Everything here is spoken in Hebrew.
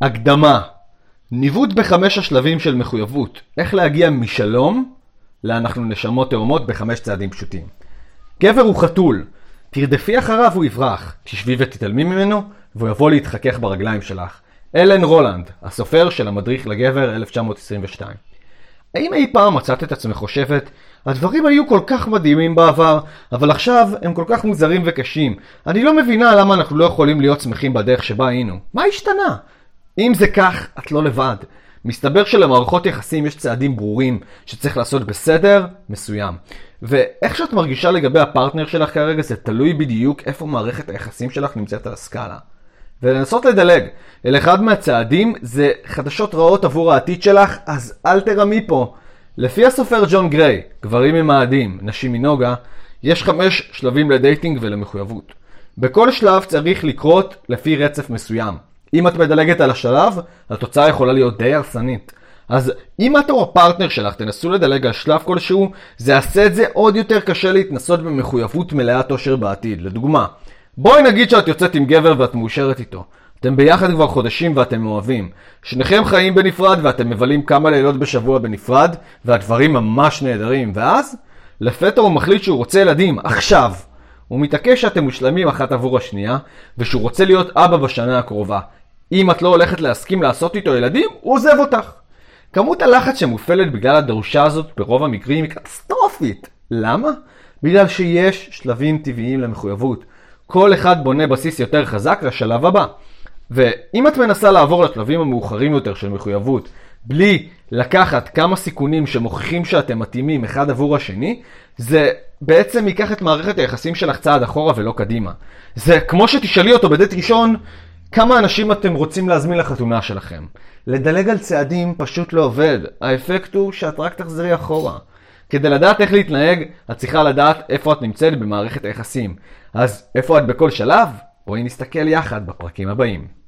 הקדמה ניווט בחמש השלבים של מחויבות. איך להגיע משלום לאנחנו נשמות תאומות בחמש צעדים פשוטים. גבר הוא חתול, תרדפי אחריו הוא יברח, תשבי ותתעלמי ממנו והוא יבוא להתחכך ברגליים שלך. אלן רולנד, הסופר של המדריך לגבר 1922. האם אי פעם מצאת את עצמך חושבת, הדברים היו כל כך מדהימים בעבר, אבל עכשיו הם כל כך מוזרים וקשים. אני לא מבינה למה אנחנו לא יכולים להיות שמחים בדרך שבה היינו. מה השתנה? אם זה כך, את לא לבד. מסתבר שלמערכות יחסים יש צעדים ברורים שצריך לעשות בסדר מסוים. ואיך שאת מרגישה לגבי הפרטנר שלך כרגע זה תלוי בדיוק איפה מערכת היחסים שלך נמצאת על הסקאלה. ולנסות לדלג אל אחד מהצעדים זה חדשות רעות עבור העתיד שלך, אז אל תרמי פה. לפי הסופר ג'ון גריי, גברים ממאדים, נשים מנוגה, יש חמש שלבים לדייטינג ולמחויבות. בכל שלב צריך לקרות לפי רצף מסוים. אם את מדלגת על השלב, התוצאה יכולה להיות די הרסנית. אז אם את או הפרטנר שלך תנסו לדלג על שלב כלשהו, זה יעשה את זה עוד יותר קשה להתנסות במחויבות מלאת אושר בעתיד. לדוגמה, בואי נגיד שאת יוצאת עם גבר ואת מאושרת איתו. אתם ביחד כבר חודשים ואתם מאוהבים. שניכם חיים בנפרד ואתם מבלים כמה לילות בשבוע בנפרד, והדברים ממש נהדרים. ואז, לפתע הוא מחליט שהוא רוצה ילדים, עכשיו. הוא מתעקש שאתם מושלמים אחת עבור השנייה, ושהוא רוצה להיות אבא בשנה הקרובה. אם את לא הולכת להסכים לעשות איתו ילדים, הוא עוזב אותך. כמות הלחץ שמופעלת בגלל הדרושה הזאת ברוב המקרים היא קטסטרופית. למה? בגלל שיש שלבים טבעיים למחויבות. כל אחד בונה בסיס יותר חזק לשלב הבא. ואם את מנסה לעבור לשלבים המאוחרים יותר של מחויבות, בלי לקחת כמה סיכונים שמוכיחים שאתם מתאימים אחד עבור השני, זה בעצם ייקח את מערכת היחסים שלך צעד אחורה ולא קדימה. זה כמו שתשאלי אותו בדייט ראשון, כמה אנשים אתם רוצים להזמין לחתונה שלכם? לדלג על צעדים פשוט לא עובד. האפקט הוא שאת רק תחזרי אחורה. כדי לדעת איך להתנהג, את צריכה לדעת איפה את נמצאת במערכת היחסים. אז איפה את בכל שלב? בואי נסתכל יחד בפרקים הבאים.